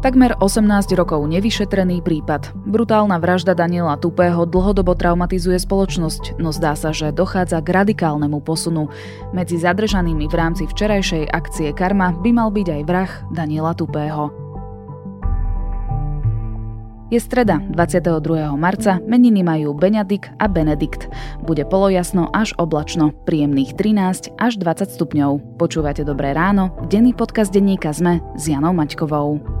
Takmer 18 rokov nevyšetrený prípad. Brutálna vražda Daniela Tupého dlhodobo traumatizuje spoločnosť, no zdá sa, že dochádza k radikálnemu posunu. Medzi zadržanými v rámci včerajšej akcie Karma by mal byť aj vrah Daniela Tupého. Je streda, 22. marca, meniny majú Benedik a Benedikt. Bude polojasno až oblačno, príjemných 13 až 20 stupňov. Počúvate Dobré ráno, denný podcast denníka ZME s Janou Maťkovou.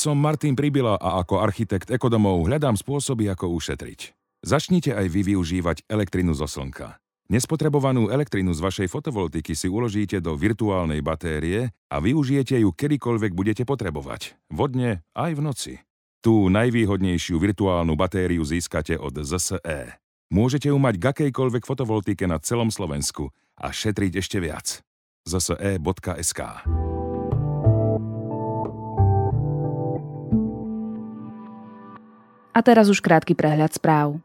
Som Martin Pribila a ako architekt ekodomov hľadám spôsoby, ako ušetriť. Začnite aj vy využívať elektrinu zo slnka. Nespotrebovanú elektrinu z vašej fotovoltiky si uložíte do virtuálnej batérie a využijete ju kedykoľvek budete potrebovať. Vodne aj v noci. Tú najvýhodnejšiu virtuálnu batériu získate od ZSE. Môžete ju mať k akejkoľvek fotovoltike na celom Slovensku a šetriť ešte viac. zse.sk A teraz už krátky prehľad správ.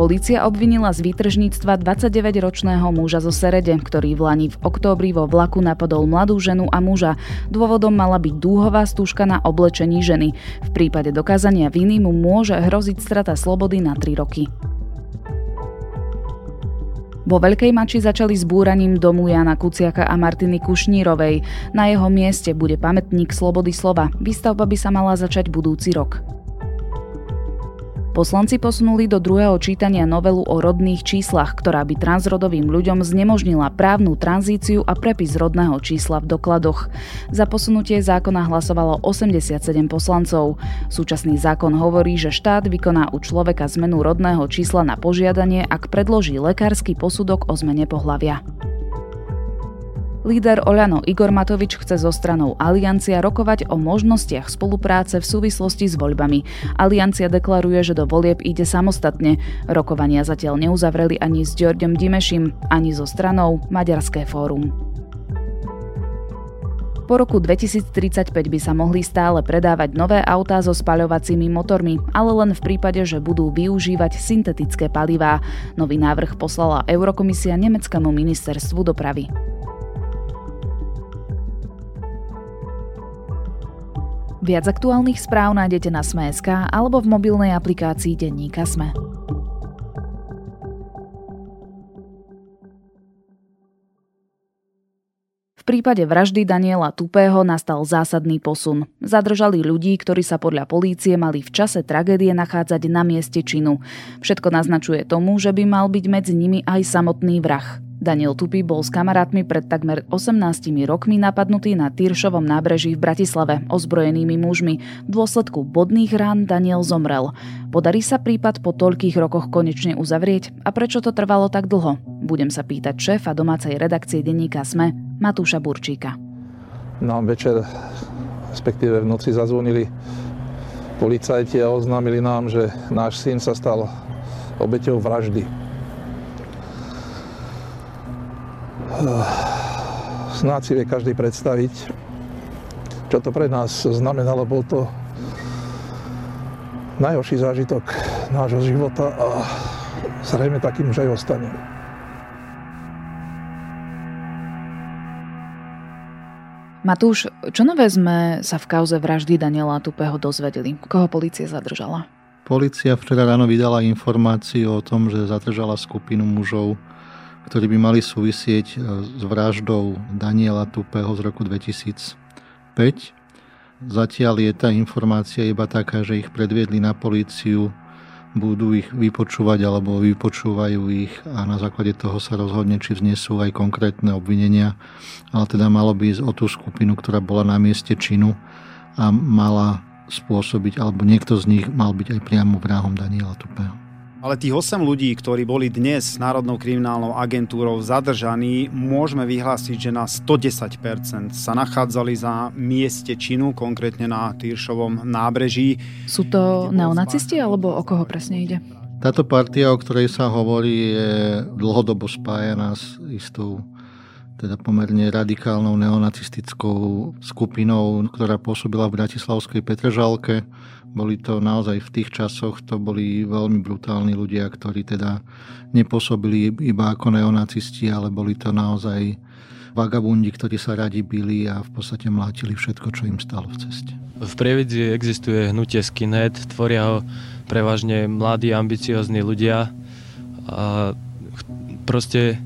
Polícia obvinila z výtržníctva 29-ročného muža zo Serede, ktorý v Lani v októbri vo vlaku napadol mladú ženu a muža. Dôvodom mala byť dúhová stúžka na oblečení ženy. V prípade dokázania viny mu môže hroziť strata slobody na 3 roky. Vo Veľkej Mači začali s búraním domu Jana Kuciaka a Martiny Kušnírovej. Na jeho mieste bude pamätník slobody slova. Výstavba by sa mala začať budúci rok. Poslanci posunuli do druhého čítania novelu o rodných číslach, ktorá by transrodovým ľuďom znemožnila právnu tranzíciu a prepis rodného čísla v dokladoch. Za posunutie zákona hlasovalo 87 poslancov. Súčasný zákon hovorí, že štát vykoná u človeka zmenu rodného čísla na požiadanie, ak predloží lekársky posudok o zmene pohlavia. Líder Oľano Igor Matovič chce so stranou Aliancia rokovať o možnostiach spolupráce v súvislosti s voľbami. Aliancia deklaruje, že do volieb ide samostatne. Rokovania zatiaľ neuzavreli ani s Ďorďom Dimešim, ani so stranou Maďarské fórum. Po roku 2035 by sa mohli stále predávať nové autá so spaľovacími motormi, ale len v prípade, že budú využívať syntetické palivá. Nový návrh poslala Eurokomisia nemeckému ministerstvu dopravy. Viac aktuálnych správ nájdete na Sme.sk alebo v mobilnej aplikácii Denníka Sme. V prípade vraždy Daniela Tupého nastal zásadný posun. Zadržali ľudí, ktorí sa podľa polície mali v čase tragédie nachádzať na mieste činu. Všetko naznačuje tomu, že by mal byť medzi nimi aj samotný vrah. Daniel Tupy bol s kamarátmi pred takmer 18 rokmi napadnutý na Týršovom nábreží v Bratislave ozbrojenými mužmi. V dôsledku bodných rán Daniel zomrel. Podarí sa prípad po toľkých rokoch konečne uzavrieť? A prečo to trvalo tak dlho? Budem sa pýtať šéfa domácej redakcie denníka SME, Matúša Burčíka. Nám večer, respektíve v noci zazvonili policajti a oznámili nám, že náš syn sa stal obeťou vraždy Snáď si vie každý predstaviť, čo to pre nás znamenalo. Bol to najhorší zážitok nášho života a zrejme takým už aj ostane. Matúš, čo nové sme sa v kauze vraždy Daniela Tupého dozvedeli? Koho policia zadržala? Polícia včera ráno vydala informáciu o tom, že zadržala skupinu mužov, ktorí by mali súvisieť e, s vraždou Daniela Tupého z roku 2005. Zatiaľ je tá informácia iba taká, že ich predviedli na políciu, budú ich vypočúvať alebo vypočúvajú ich a na základe toho sa rozhodne, či vznesú aj konkrétne obvinenia. Ale teda malo by ísť o tú skupinu, ktorá bola na mieste činu a mala spôsobiť, alebo niekto z nich mal byť aj priamo vrahom Daniela Tupého. Ale tých 8 ľudí, ktorí boli dnes Národnou kriminálnou agentúrou zadržaní, môžeme vyhlásiť, že na 110% sa nachádzali za mieste činu, konkrétne na Týršovom nábreží. Sú to neonacisti alebo o koho presne ide? Táto partia, o ktorej sa hovorí, je dlhodobo spájaná s istou teda pomerne radikálnou neonacistickou skupinou, ktorá pôsobila v Bratislavskej Petržalke. Boli to naozaj v tých časoch, to boli veľmi brutálni ľudia, ktorí teda nepôsobili iba ako neonacisti, ale boli to naozaj vagabundi, ktorí sa radi bili a v podstate mlátili všetko, čo im stalo v ceste. V Prievidzi existuje hnutie skinhead, tvoria ho prevažne mladí, ambiciozni ľudia a proste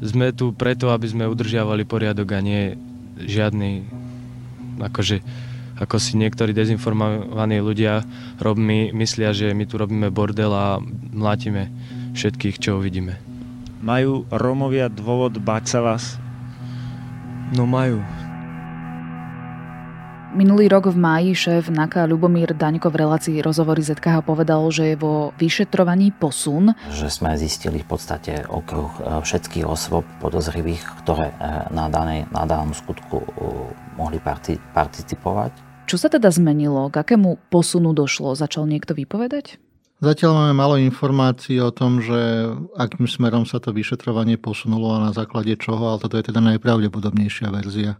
sme tu preto, aby sme udržiavali poriadok a nie žiadny, akože, ako si niektorí dezinformovaní ľudia robí, myslia, že my tu robíme bordel a mlátime všetkých, čo uvidíme. Majú Rómovia dôvod bať sa vás? No majú. Minulý rok v máji šéf NAKA Ľubomír Daňko v relácii rozhovory ZKH povedal, že je vo vyšetrovaní posun. Že sme zistili v podstate okruh e, všetkých osôb podozrivých, ktoré e, na, danej, na danom skutku e, mohli parti- participovať. Čo sa teda zmenilo? K akému posunu došlo? Začal niekto vypovedať? Zatiaľ máme malo informácií o tom, že akým smerom sa to vyšetrovanie posunulo a na základe čoho, ale toto je teda najpravdepodobnejšia verzia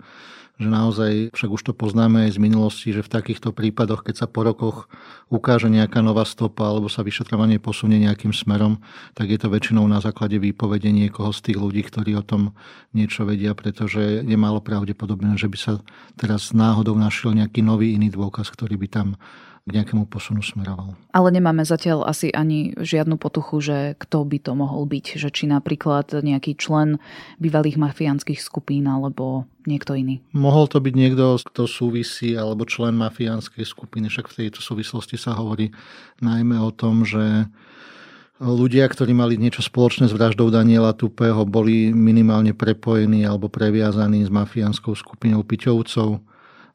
že naozaj, však už to poznáme aj z minulosti, že v takýchto prípadoch, keď sa po rokoch ukáže nejaká nová stopa alebo sa vyšetrovanie posunie nejakým smerom, tak je to väčšinou na základe výpovede niekoho z tých ľudí, ktorí o tom niečo vedia, pretože je málo pravdepodobné, že by sa teraz náhodou našiel nejaký nový iný dôkaz, ktorý by tam k nejakému posunu smeroval. Ale nemáme zatiaľ asi ani žiadnu potuchu, že kto by to mohol byť. Že či napríklad nejaký člen bývalých mafiánskych skupín alebo niekto iný. Mohol to byť niekto, kto súvisí, alebo člen mafiánskej skupiny. Však v tejto súvislosti sa hovorí najmä o tom, že ľudia, ktorí mali niečo spoločné s vraždou Daniela Tupého, boli minimálne prepojení alebo previazaní s mafiánskou skupinou Piťovcov.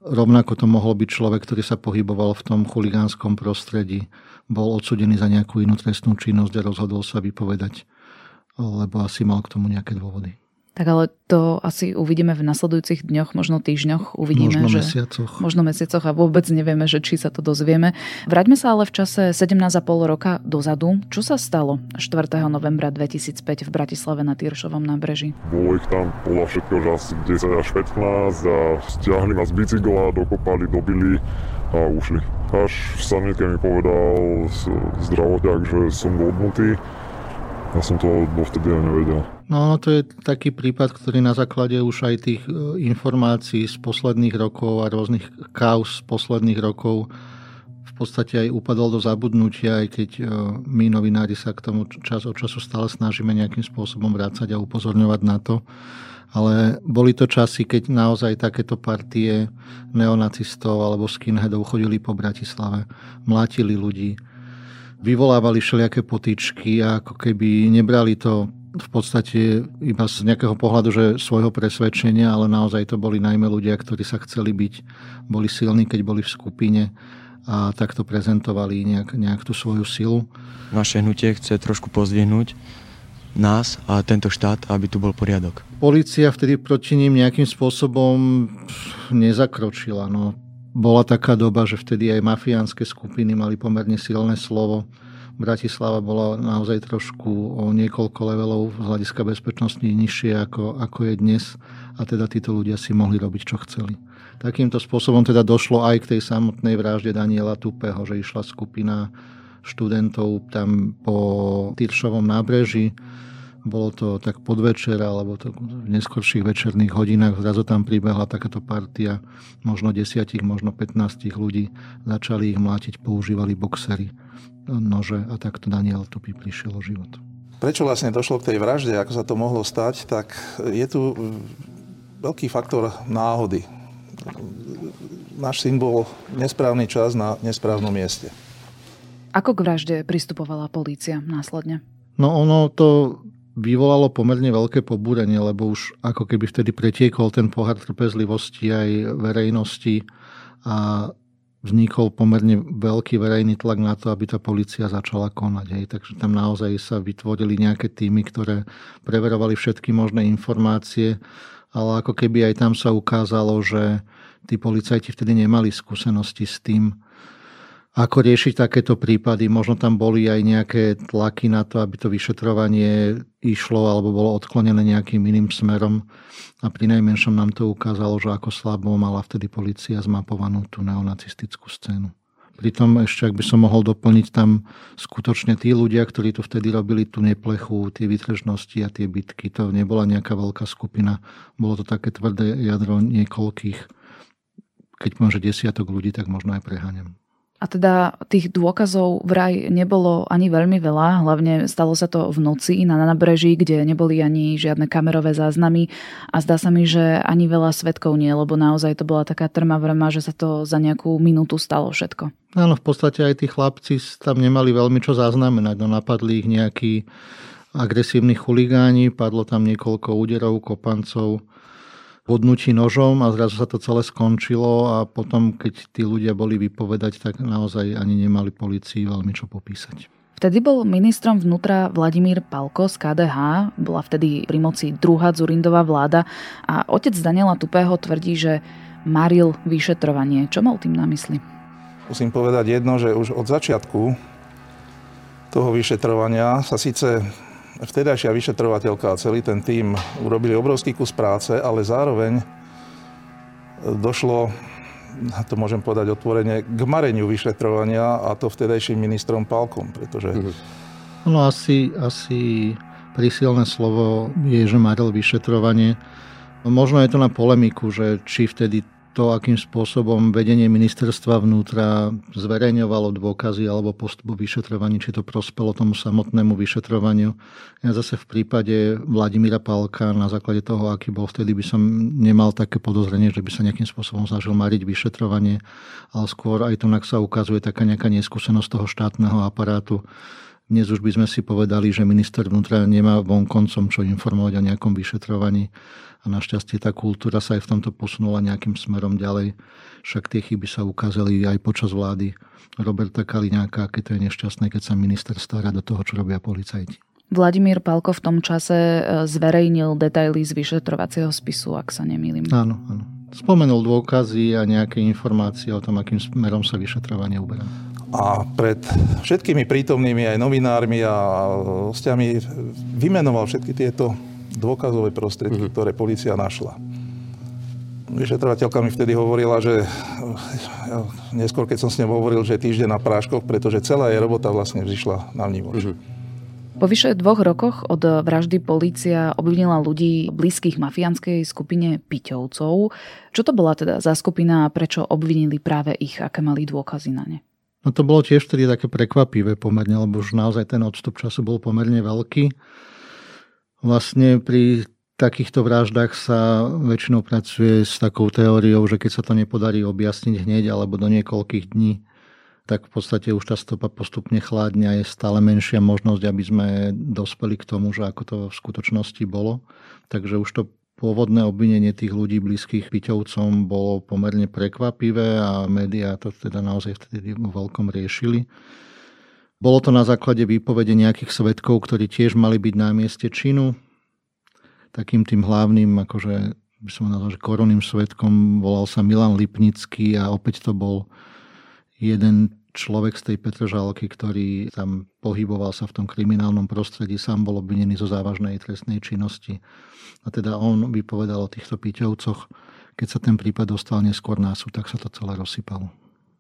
Rovnako to mohol byť človek, ktorý sa pohyboval v tom chuligánskom prostredí, bol odsudený za nejakú inú trestnú činnosť a rozhodol sa vypovedať, lebo asi mal k tomu nejaké dôvody. Tak ale to asi uvidíme v nasledujúcich dňoch, možno týždňoch. Uvidíme, možno že, mesiacoch. Možno mesiacoch a vôbec nevieme, že či sa to dozvieme. Vráťme sa ale v čase 17,5 roka dozadu. Čo sa stalo 4. novembra 2005 v Bratislave na Týršovom nábreží? Bolo ich tam podľa všetkého, že asi 10 až 15 a stiahli ma z bicykla, dokopali, dobili a ušli. Až v sanitke mi povedal zdravotiak, že som bodnutý. Ja som to dovtedy nevedel. No, no to je taký prípad, ktorý na základe už aj tých e, informácií z posledných rokov a rôznych kaus z posledných rokov v podstate aj upadol do zabudnutia, aj keď e, my novinári sa k tomu čas od času stále snažíme nejakým spôsobom vrácať a upozorňovať na to. Ale boli to časy, keď naozaj takéto partie neonacistov alebo skinheadov chodili po Bratislave, mlátili ľudí, vyvolávali všelijaké potýčky a ako keby nebrali to v podstate iba z nejakého pohľadu, že svojho presvedčenia, ale naozaj to boli najmä ľudia, ktorí sa chceli byť, boli silní, keď boli v skupine a takto prezentovali nejak, nejak tú svoju silu. Naše hnutie chce trošku pozdvihnúť nás a tento štát, aby tu bol poriadok. Polícia vtedy proti ním nejakým spôsobom nezakročila. No. Bola taká doba, že vtedy aj mafiánske skupiny mali pomerne silné slovo Bratislava bola naozaj trošku o niekoľko levelov z hľadiska bezpečnosti nižšie ako, ako je dnes a teda títo ľudia si mohli robiť, čo chceli. Takýmto spôsobom teda došlo aj k tej samotnej vražde Daniela Tupého, že išla skupina študentov tam po Tyršovom nábreží. Bolo to tak podvečer alebo to v neskorších večerných hodinách. Zrazu tam pribehla takáto partia, možno desiatich, možno 15 ľudí. Začali ich mlátiť, používali boxery nože a takto Daniel Tupy prišiel o život. Prečo vlastne došlo k tej vražde, ako sa to mohlo stať, tak je tu veľký faktor náhody. Náš syn bol nesprávny čas na nesprávnom mieste. Ako k vražde pristupovala polícia následne? No ono to vyvolalo pomerne veľké pobúrenie, lebo už ako keby vtedy pretiekol ten pohár trpezlivosti aj verejnosti a vznikol pomerne veľký verejný tlak na to, aby tá policia začala konať. Hej. Takže tam naozaj sa vytvorili nejaké týmy, ktoré preverovali všetky možné informácie, ale ako keby aj tam sa ukázalo, že tí policajti vtedy nemali skúsenosti s tým, ako riešiť takéto prípady. Možno tam boli aj nejaké tlaky na to, aby to vyšetrovanie išlo alebo bolo odklonené nejakým iným smerom. A pri najmenšom nám to ukázalo, že ako slabo mala vtedy policia zmapovanú tú neonacistickú scénu. Pritom ešte, ak by som mohol doplniť tam skutočne tí ľudia, ktorí tu vtedy robili tú neplechu, tie vytržnosti a tie bitky, to nebola nejaká veľká skupina. Bolo to také tvrdé jadro niekoľkých, keď môže desiatok ľudí, tak možno aj preháňam. A teda tých dôkazov vraj nebolo ani veľmi veľa, hlavne stalo sa to v noci na nábreží, kde neboli ani žiadne kamerové záznamy. A zdá sa mi, že ani veľa svetkov nie, lebo naozaj to bola taká trma vrma, že sa to za nejakú minútu stalo všetko. Áno, v podstate aj tí chlapci tam nemali veľmi čo zaznamenať, no napadli ich nejakí agresívni chuligáni, padlo tam niekoľko úderov, kopancov, bodnutí nožom a zrazu sa to celé skončilo a potom, keď tí ľudia boli vypovedať, tak naozaj ani nemali policii veľmi čo popísať. Vtedy bol ministrom vnútra Vladimír Palko z KDH, bola vtedy pri moci druhá Zurindová vláda a otec Daniela Tupého tvrdí, že maril vyšetrovanie. Čo mal tým na mysli? Musím povedať jedno, že už od začiatku toho vyšetrovania sa síce vtedajšia vyšetrovateľka a celý ten tím urobili obrovský kus práce, ale zároveň došlo, to môžem povedať otvorene, k mareniu vyšetrovania a to vtedajším ministrom Palkom, pretože... No asi, asi prísilné slovo je, že maril vyšetrovanie. Možno je to na polemiku, že či vtedy to, akým spôsobom vedenie ministerstva vnútra zverejňovalo dôkazy alebo postupu vyšetrovaní, či to prospelo tomu samotnému vyšetrovaniu. Ja zase v prípade Vladimíra Palka na základe toho, aký bol vtedy, by som nemal také podozrenie, že by sa nejakým spôsobom snažil mariť vyšetrovanie, ale skôr aj tu sa ukazuje taká nejaká neskúsenosť toho štátneho aparátu. Dnes už by sme si povedali, že minister vnútra nemá vonkoncom čo informovať o nejakom vyšetrovaní a našťastie tá kultúra sa aj v tomto posunula nejakým smerom ďalej. Však tie chyby sa ukázali aj počas vlády Roberta Kaliňáka, aké to je nešťastné, keď sa minister stará do toho, čo robia policajti. Vladimír Palko v tom čase e, zverejnil detaily z vyšetrovacieho spisu, ak sa nemýlim. Áno, áno. Spomenul dôkazy a nejaké informácie o tom, akým smerom sa vyšetrovanie uberá. A pred všetkými prítomnými aj novinármi a hostiami vymenoval všetky tieto dôkazové prostriedky, mm-hmm. ktoré policia našla. Vyšetrovateľka mi vtedy hovorila, že ja, neskôr, keď som s ňou hovoril, že týždeň na práškoch, pretože celá jej robota vlastne vzýšla na vnívoč. Mm-hmm. Po vyše dvoch rokoch od vraždy polícia obvinila ľudí blízkych mafiánskej skupine Piťovcov. Čo to bola teda za skupina a prečo obvinili práve ich, aké mali dôkazy na ne? No to bolo tiež tedy také prekvapivé pomerne, lebo už naozaj ten odstup času bol pomerne veľký. Vlastne pri takýchto vraždách sa väčšinou pracuje s takou teóriou, že keď sa to nepodarí objasniť hneď alebo do niekoľkých dní, tak v podstate už tá stopa postupne chládne a je stále menšia možnosť, aby sme dospeli k tomu, že ako to v skutočnosti bolo. Takže už to pôvodné obvinenie tých ľudí blízkych Piťovcom bolo pomerne prekvapivé a médiá to teda naozaj vtedy veľkom riešili. Bolo to na základe výpovede nejakých svetkov, ktorí tiež mali byť na mieste činu. Takým tým hlavným, akože by som nazval, že koronným svetkom volal sa Milan Lipnický a opäť to bol jeden človek z tej Petržalky, ktorý tam pohyboval sa v tom kriminálnom prostredí, sám bol obvinený zo závažnej trestnej činnosti. A teda on vypovedal o týchto píťovcoch. Keď sa ten prípad dostal neskôr na súd, tak sa to celé rozsypalo.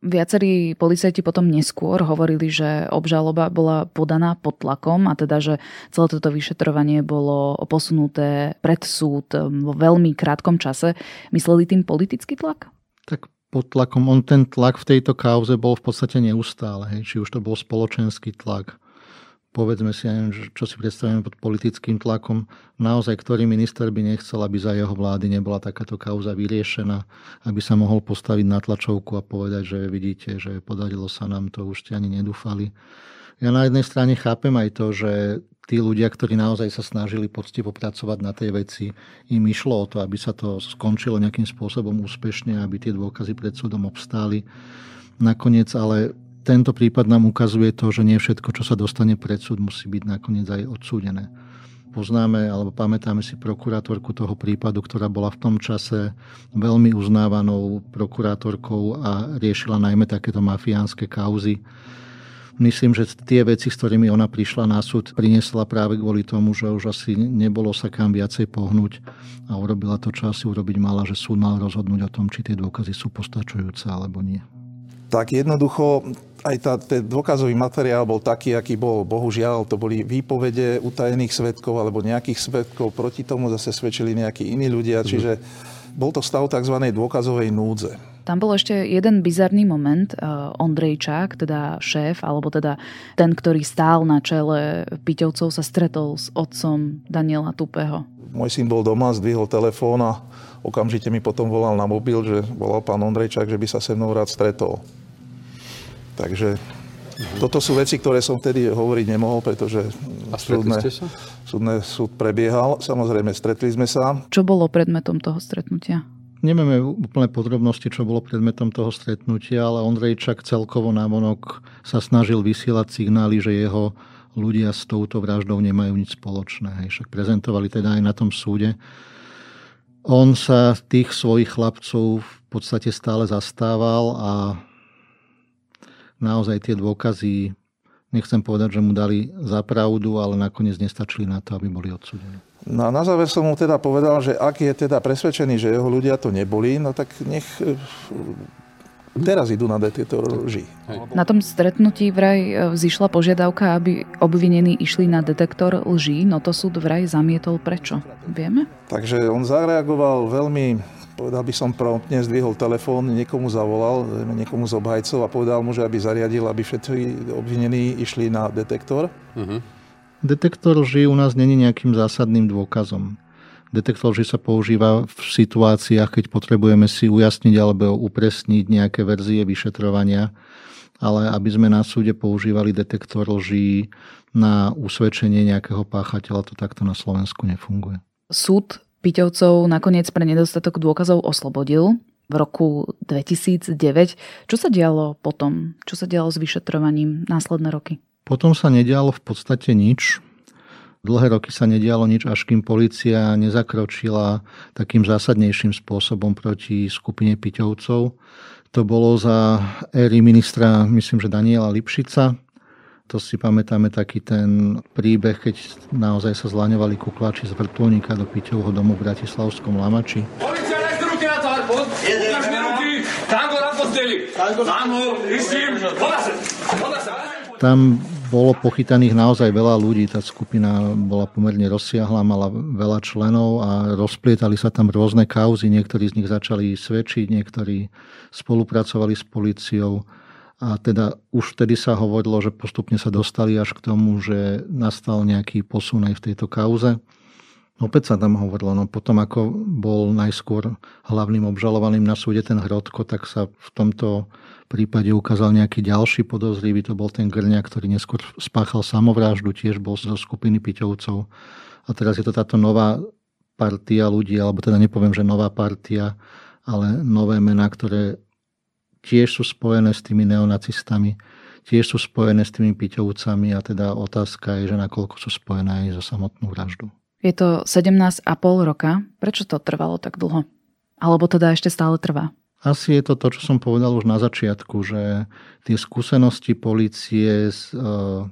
Viacerí policajti potom neskôr hovorili, že obžaloba bola podaná pod tlakom a teda, že celé toto vyšetrovanie bolo posunuté pred súd vo veľmi krátkom čase. Mysleli tým politický tlak? Tak pod tlakom, on ten tlak v tejto kauze bol v podstate neustále. Hej. Či už to bol spoločenský tlak, povedzme si, aj, čo si predstavujeme pod politickým tlakom, naozaj ktorý minister by nechcel, aby za jeho vlády nebola takáto kauza vyriešená, aby sa mohol postaviť na tlačovku a povedať, že vidíte, že podarilo sa nám to, už ste ani nedúfali. Ja na jednej strane chápem aj to, že tí ľudia, ktorí naozaj sa snažili poctivo pracovať na tej veci, im išlo o to, aby sa to skončilo nejakým spôsobom úspešne, aby tie dôkazy pred súdom obstáli. Nakoniec ale tento prípad nám ukazuje to, že nie všetko, čo sa dostane pred súd, musí byť nakoniec aj odsúdené. Poznáme alebo pamätáme si prokurátorku toho prípadu, ktorá bola v tom čase veľmi uznávanou prokurátorkou a riešila najmä takéto mafiánske kauzy. Myslím, že tie veci, s ktorými ona prišla na súd, priniesla práve kvôli tomu, že už asi nebolo sa kam viacej pohnúť a urobila to, čo asi urobiť mala, že súd mal rozhodnúť o tom, či tie dôkazy sú postačujúce alebo nie tak jednoducho aj tá, ten dôkazový materiál bol taký, aký bol. Bohužiaľ, to boli výpovede utajených svetkov alebo nejakých svetkov. Proti tomu zase svedčili nejakí iní ľudia. Mhm. Čiže bol to stav tzv. dôkazovej núdze. Tam bol ešte jeden bizarný moment. Eh, Ondrejčák, teda šéf, alebo teda ten, ktorý stál na čele Piťovcov, sa stretol s otcom Daniela Tupého. Môj syn bol doma, zdvihol telefón a okamžite mi potom volal na mobil, že volal pán Ondrejčák, že by sa se mnou rád stretol. Takže toto sú veci, ktoré som vtedy hovoriť nemohol, pretože súdne, súdne, súd prebiehal. Samozrejme, stretli sme sa. Čo bolo predmetom toho stretnutia? Nemáme úplné podrobnosti, čo bolo predmetom toho stretnutia, ale Ondrejčak celkovo návonok sa snažil vysielať signály, že jeho ľudia s touto vraždou nemajú nič spoločné. Hej. Však prezentovali teda aj na tom súde. On sa tých svojich chlapcov v podstate stále zastával a naozaj tie dôkazy, nechcem povedať, že mu dali za pravdu, ale nakoniec nestačili na to, aby boli odsudení. No a na záver som mu teda povedal, že ak je teda presvedčený, že jeho ľudia to neboli, no tak nech e, teraz idú na detektor lží. Na tom stretnutí vraj e, vzýšla požiadavka, aby obvinení išli na detektor lží, no to súd vraj zamietol. Prečo? Vieme? Takže on zareagoval veľmi povedal by som promptne, zdvihol telefón, niekomu zavolal, niekomu z obhajcov a povedal mu, že aby zariadil, aby všetci obvinení išli na detektor. Uh-huh. Detektor lži u nás není nejakým zásadným dôkazom. Detektor lži sa používa v situáciách, keď potrebujeme si ujasniť alebo upresniť nejaké verzie vyšetrovania, ale aby sme na súde používali detektor lží na usvedčenie nejakého páchateľa, to takto na Slovensku nefunguje. Súd Piťovcov nakoniec pre nedostatok dôkazov oslobodil v roku 2009. Čo sa dialo potom? Čo sa dialo s vyšetrovaním následné roky? Potom sa nedialo v podstate nič. Dlhé roky sa nedialo nič, až kým policia nezakročila takým zásadnejším spôsobom proti skupine Piťovcov. To bolo za éry ministra, myslím, že Daniela Lipšica, to si pamätáme taký ten príbeh, keď naozaj sa zlaňovali kuklači z vrtulníka do Piťovho domu v Bratislavskom Lamači. Polícia, nech ruky na tvár, pod! Ukážme ruky! Tango na posteli! Tango, istím! Tam bolo pochytaných naozaj veľa ľudí. Tá skupina bola pomerne rozsiahla, mala veľa členov a rozplietali sa tam rôzne kauzy. Niektorí z nich začali svedčiť, niektorí spolupracovali s policiou. A teda už vtedy sa hovorilo, že postupne sa dostali až k tomu, že nastal nejaký posun aj v tejto kauze. Opäť sa tam hovorilo, no potom ako bol najskôr hlavným obžalovaným na súde ten Hrodko, tak sa v tomto prípade ukázal nejaký ďalší podozrivý, to bol ten Grňa, ktorý neskôr spáchal samovráždu, tiež bol zo skupiny Piťovcov. A teraz je to táto nová partia ľudí, alebo teda nepoviem, že nová partia, ale nové mená, ktoré tiež sú spojené s tými neonacistami, tiež sú spojené s tými piťovcami a teda otázka je, že nakoľko sú spojené aj so samotnou vraždou. Je to 17,5 roka. Prečo to trvalo tak dlho? Alebo teda ešte stále trvá? Asi je to to, čo som povedal už na začiatku, že tie skúsenosti policie z, e,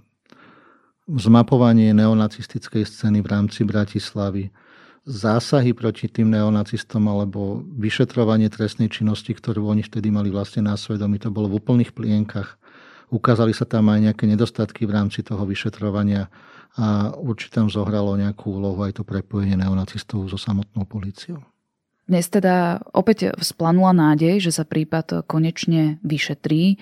zmapovanie neonacistickej scény v rámci Bratislavy, zásahy proti tým neonacistom alebo vyšetrovanie trestnej činnosti, ktorú oni vtedy mali vlastne na svedomí, to bolo v úplných plienkach. Ukázali sa tam aj nejaké nedostatky v rámci toho vyšetrovania a určite tam zohralo nejakú úlohu aj to prepojenie neonacistov so samotnou políciou. Dnes teda opäť vzplanula nádej, že sa prípad konečne vyšetrí.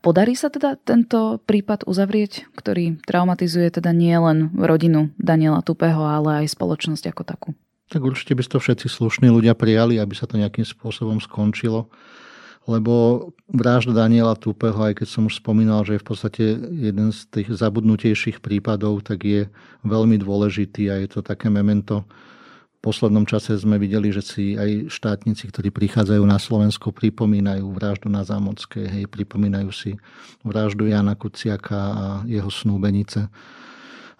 Podarí sa teda tento prípad uzavrieť, ktorý traumatizuje teda nie len rodinu Daniela Tupého, ale aj spoločnosť ako takú? Tak určite by to všetci slušní ľudia prijali, aby sa to nejakým spôsobom skončilo. Lebo vražda Daniela Tupého, aj keď som už spomínal, že je v podstate jeden z tých zabudnutejších prípadov, tak je veľmi dôležitý a je to také memento poslednom čase sme videli, že si aj štátnici, ktorí prichádzajú na Slovensko, pripomínajú vraždu na Zámockej, hej, pripomínajú si vraždu Jana Kuciaka a jeho snúbenice.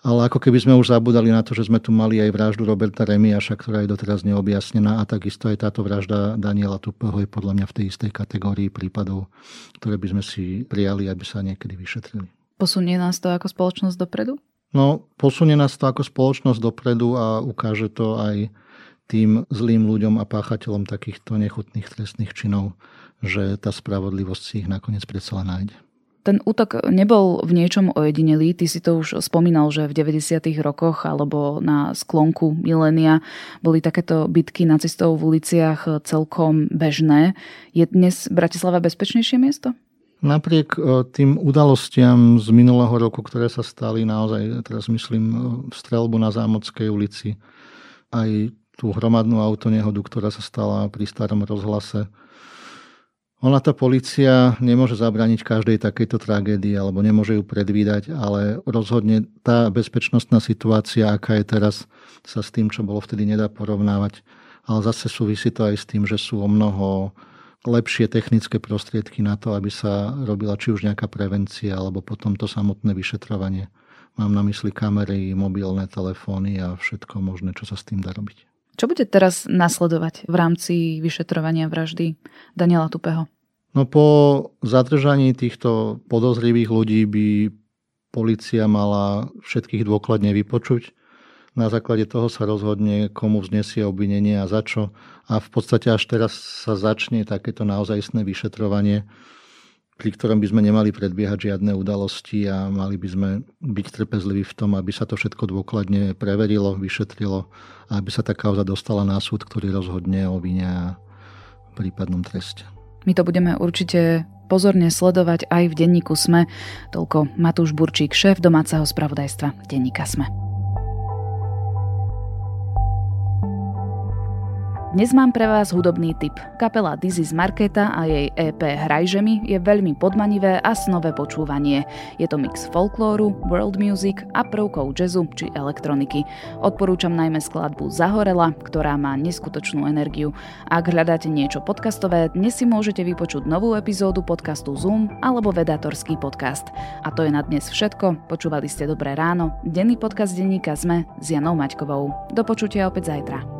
Ale ako keby sme už zabudali na to, že sme tu mali aj vraždu Roberta Remiaša, ktorá je doteraz neobjasnená a takisto aj táto vražda Daniela Tupeho je podľa mňa v tej istej kategórii prípadov, ktoré by sme si prijali, aby sa niekedy vyšetrili. Posunie nás to ako spoločnosť dopredu? No, posunie nás to ako spoločnosť dopredu a ukáže to aj tým zlým ľuďom a páchateľom takýchto nechutných trestných činov, že tá spravodlivosť si ich nakoniec predsa len nájde. Ten útok nebol v niečom ojedinelý. Ty si to už spomínal, že v 90. rokoch alebo na sklonku milénia boli takéto bitky nacistov v uliciach celkom bežné. Je dnes Bratislava bezpečnejšie miesto? Napriek e, tým udalostiam z minulého roku, ktoré sa stali naozaj, teraz myslím, e, strelbu na Zámodskej ulici, aj tú hromadnú autonehodu, ktorá sa stala pri starom rozhlase. Ona tá policia nemôže zabrániť každej takejto tragédii alebo nemôže ju predvídať, ale rozhodne tá bezpečnostná situácia, aká je teraz, sa s tým, čo bolo vtedy, nedá porovnávať. Ale zase súvisí to aj s tým, že sú o mnoho lepšie technické prostriedky na to, aby sa robila či už nejaká prevencia, alebo potom to samotné vyšetrovanie. Mám na mysli kamery, mobilné telefóny a všetko možné, čo sa s tým dá robiť. Čo bude teraz nasledovať v rámci vyšetrovania vraždy Daniela Tupeho? No po zadržaní týchto podozrivých ľudí by policia mala všetkých dôkladne vypočuť na základe toho sa rozhodne, komu vznesie obvinenie a za čo. A v podstate až teraz sa začne takéto naozajstné vyšetrovanie, pri ktorom by sme nemali predbiehať žiadne udalosti a mali by sme byť trpezliví v tom, aby sa to všetko dôkladne preverilo, vyšetrilo a aby sa tá kauza dostala na súd, ktorý rozhodne o vine a prípadnom treste. My to budeme určite pozorne sledovať aj v denníku SME. Toľko Matúš Burčík, šéf domáceho spravodajstva denníka SME. Dnes mám pre vás hudobný tip. Kapela Dizzy z Marketa a jej EP Hrajžemi je veľmi podmanivé a snové počúvanie. Je to mix folklóru, world music a prvkov jazzu či elektroniky. Odporúčam najmä skladbu Zahorela, ktorá má neskutočnú energiu. Ak hľadáte niečo podcastové, dnes si môžete vypočuť novú epizódu podcastu Zoom alebo Vedatorský podcast. A to je na dnes všetko. Počúvali ste Dobré ráno, denný podcast denníka ZME s Janou Maťkovou. Do počutia opäť zajtra.